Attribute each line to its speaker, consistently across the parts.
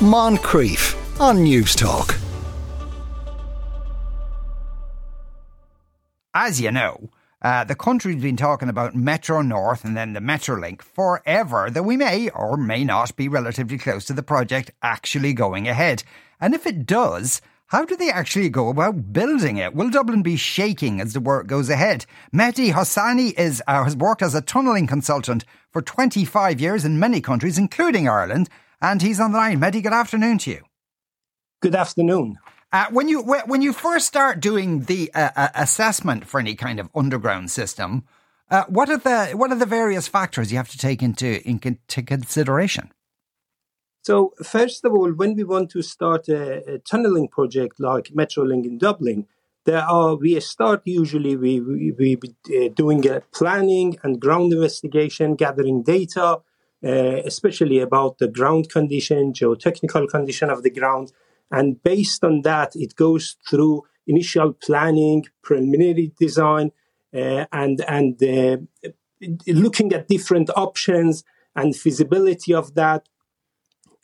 Speaker 1: Moncrieff on Newstalk.
Speaker 2: As you know, uh, the country's been talking about Metro North and then the Metrolink forever, though we may or may not be relatively close to the project actually going ahead. And if it does, how do they actually go about building it? Will Dublin be shaking as the work goes ahead? Mehdi Hosseini is, uh, has worked as a tunnelling consultant for 25 years in many countries, including Ireland, and he's on the line. Mehdi, good afternoon to you.
Speaker 3: Good afternoon.
Speaker 2: Uh, when you when you first start doing the uh, uh, assessment for any kind of underground system, uh, what are the what are the various factors you have to take into into consideration?
Speaker 3: So first of all, when we want to start a, a tunneling project like Metrolink in Dublin, there are we start usually we we, we uh, doing a planning and ground investigation, gathering data, uh, especially about the ground condition, geotechnical condition of the ground and based on that, it goes through initial planning, preliminary design, uh, and and uh, looking at different options and feasibility of that.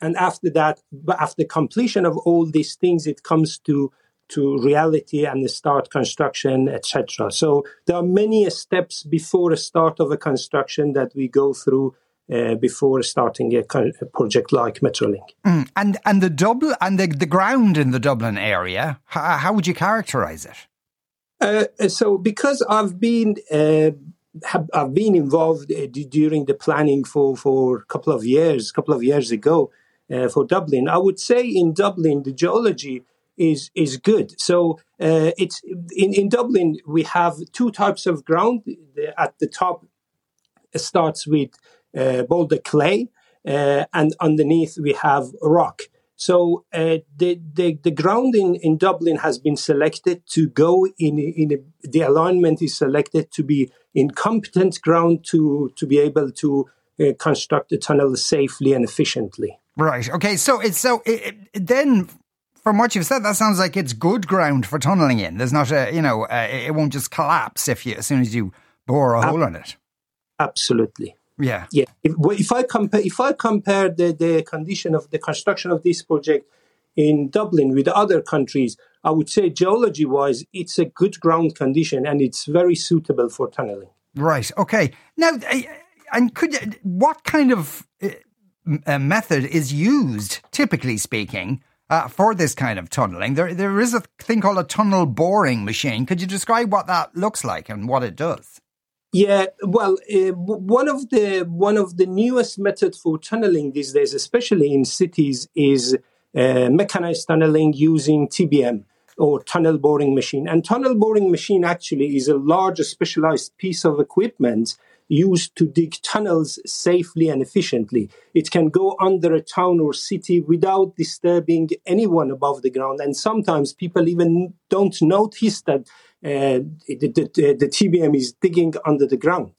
Speaker 3: And after that, after completion of all these things, it comes to to reality and the start construction, etc. So there are many steps before the start of a construction that we go through uh, before starting a, a, project like Metrolink.
Speaker 2: Mm. And and the Dublin and the, the ground in the Dublin area, how, how would you characterise it?
Speaker 3: Uh, so because I've been uh, have, I've been involved uh, d- during the planning for for a couple of years, a couple of years ago uh, for Dublin, I would say in Dublin the geology is is good. So uh, it's in in Dublin we have two types of ground. At the top, it starts with uh, boulder clay, uh, and underneath we have rock. So uh, the, the the ground in, in Dublin has been selected to go in in a, the alignment is selected to be in competent ground to to be able to uh, construct the tunnel safely and efficiently.
Speaker 2: Right. Okay. So it's so it, it, then. From what you've said, that sounds like it's good ground for tunneling in. There's not a, you know, uh, it won't just collapse if you as soon as you bore a Ab- hole in it.
Speaker 3: Absolutely.
Speaker 2: Yeah,
Speaker 3: yeah. If, if I compare, if I compare the, the condition of the construction of this project in Dublin with other countries, I would say geology wise, it's a good ground condition and it's very suitable for tunneling.
Speaker 2: Right. Okay. Now, and could what kind of uh, method is used, typically speaking, uh, for this kind of tunneling? There, there is a thing called a tunnel boring machine. Could you describe what that looks like and what it does?
Speaker 3: Yeah, well, uh, one of the one of the newest methods for tunneling these days, especially in cities, is uh, mechanized tunneling using TBM or tunnel boring machine. And tunnel boring machine actually is a large specialized piece of equipment used to dig tunnels safely and efficiently. It can go under a town or city without disturbing anyone above the ground. And sometimes people even don't notice that the, the, the TBM is digging under the ground.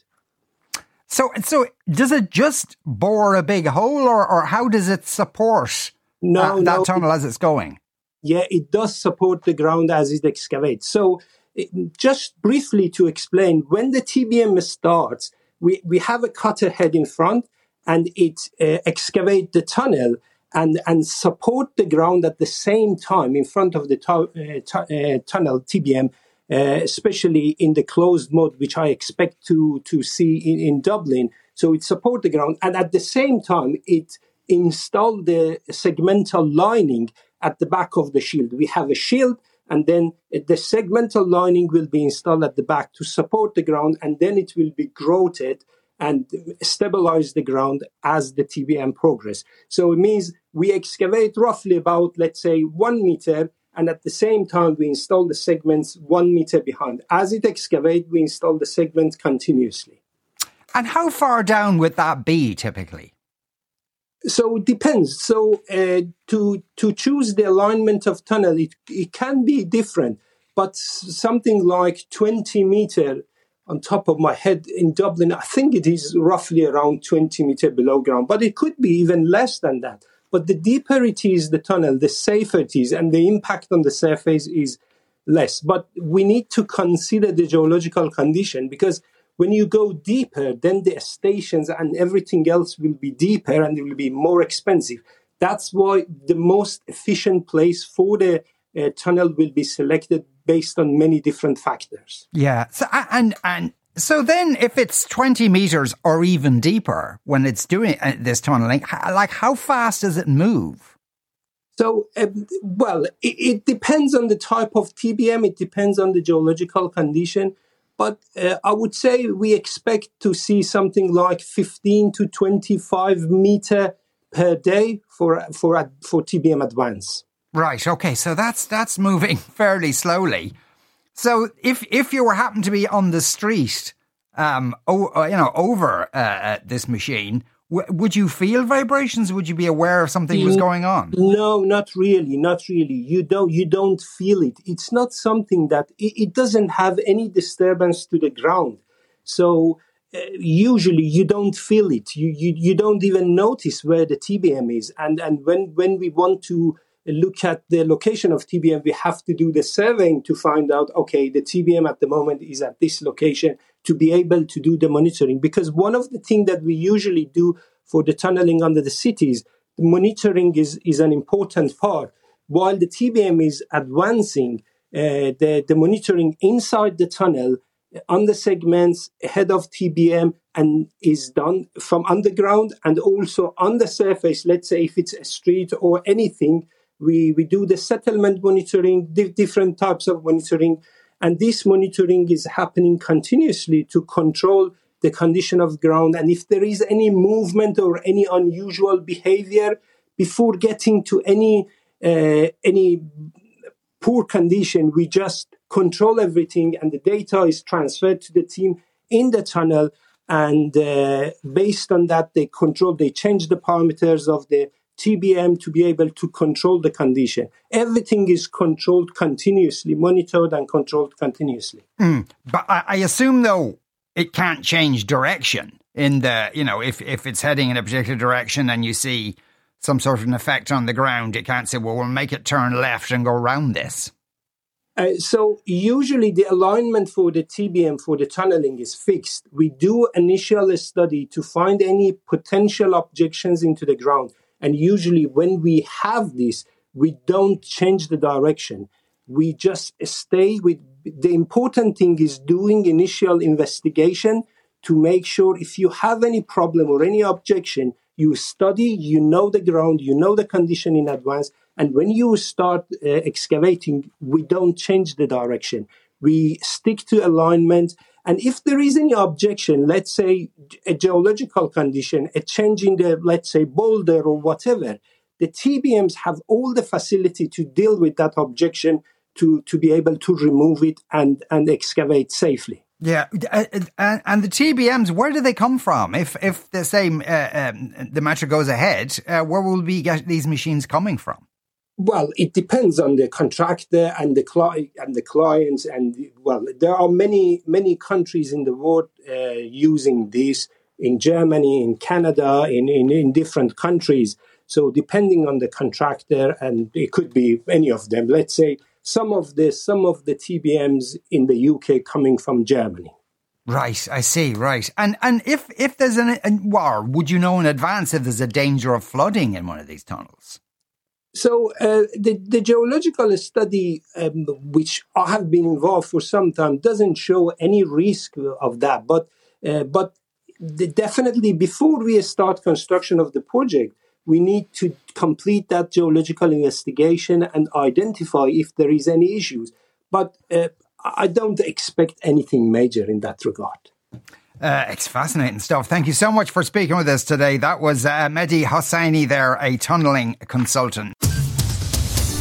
Speaker 2: So, so does it just bore a big hole, or, or how does it support no, uh, that no, tunnel as it's going?
Speaker 3: Yeah, it does support the ground as it excavates. So, it, just briefly to explain, when the TBM starts, we, we have a cutter head in front, and it uh, excavate the tunnel and and support the ground at the same time in front of the tu- uh, tu- uh, tunnel TBM uh, especially in the closed mode, which I expect to, to see in, in Dublin. So it support the ground. And at the same time, it install the segmental lining at the back of the shield. We have a shield and then the segmental lining will be installed at the back to support the ground and then it will be grouted and stabilize the ground as the TBM progress. So it means we excavate roughly about, let's say, one meter and at the same time we install the segments one meter behind. As it excavates, we install the segments continuously.
Speaker 2: And how far down would that be typically?
Speaker 3: So it depends. So uh, to to choose the alignment of tunnel, it, it can be different, but something like 20 meter on top of my head in Dublin, I think it is roughly around 20 meter below ground, but it could be even less than that. But the deeper it is, the tunnel, the safer it is, and the impact on the surface is less. But we need to consider the geological condition because when you go deeper, then the stations and everything else will be deeper and it will be more expensive. That's why the most efficient place for the uh, tunnel will be selected based on many different factors.
Speaker 2: Yeah. So, and, and, so then, if it's 20 meters or even deeper when it's doing uh, this tunneling, like how fast does it move?
Speaker 3: So, um, well, it, it, depends on the type of TBM. It depends on the geological condition. But uh, I would say we expect to see something like 15 to 25 meter per day for for for TBM Advance.
Speaker 2: Right. Okay. So that's that's moving fairly slowly. So if if you were happen to be on the street, um, oh, uh, you know, over uh, uh, this machine, w- would you feel vibrations? Would you be aware of something was going on?
Speaker 3: No, not really, not really. You don't you don't feel it. It's not something that it, it doesn't have any disturbance to the ground. So uh, usually you don't feel it. You, you you don't even notice where the TBM is. And and when when we want to look at the location of TBM, we have to do the surveying to find out, okay, the TBM at the moment is at this location to be able to do the monitoring. Because one of the things that we usually do for the tunneling under the cities, the monitoring is, is an important part. While the TBM is advancing, uh, the, the monitoring inside the tunnel on the segments ahead of TBM and is done from underground and also on the surface. Let's say if it's a street or anything, we, we do the settlement monitoring, di- different types of monitoring, and this monitoring is happening continuously to control the condition of ground. And if there is any movement or any unusual behavior before getting to any uh, any poor condition, we just control everything, and the data is transferred to the team in the tunnel. And uh, based on that, they control, they change the parameters of the TBM to be able to control the condition. Everything is controlled continuously, monitored and controlled continuously.
Speaker 2: Mm, but I, I assume, though, it can't change direction in the, you know, if, if it's heading in a particular direction and you see some sort of an effect on the ground, it can't say, well, we'll make it turn left and go around this.
Speaker 3: Uh, so usually the alignment for the TBM for the tunneling is fixed. We do initial study to find any potential objections into the ground. And usually, when we have this, we don't change the direction. We just stay with the important thing is doing initial investigation to make sure if you have any problem or any objection, you study, you know the ground, you know the condition in advance. And when you start uh, excavating, we don't change the direction. We stick to alignment and if there is any objection, let's say a geological condition, a change in the, let's say, boulder or whatever, the TBMs have all the facility to deal with that objection to, to be able to remove it and, and excavate safely.
Speaker 2: Yeah, uh, uh, and the TBMs, where do they come from? If if the same uh, um, the metro goes ahead, uh, where will we get these machines coming from?
Speaker 3: Well, it depends on the contractor and the client and the clients, and well, there are many many countries in the world uh, using this. In Germany, in Canada, in, in in different countries. So depending on the contractor, and it could be any of them. Let's say some of the some of the TBMs in the UK coming from Germany.
Speaker 2: Right, I see. Right, and and if if there's an, a war, would you know in advance if there's a danger of flooding in one of these tunnels?
Speaker 3: So uh, the, the geological study, um, which I have been involved for some time, doesn't show any risk of that. But uh, but the, definitely before we start construction of the project, we need to complete that geological investigation and identify if there is any issues. But uh, I don't expect anything major in that regard.
Speaker 2: Uh, it's fascinating stuff. Thank you so much for speaking with us today. That was uh, Mehdi Hosseini there, a tunnelling consultant.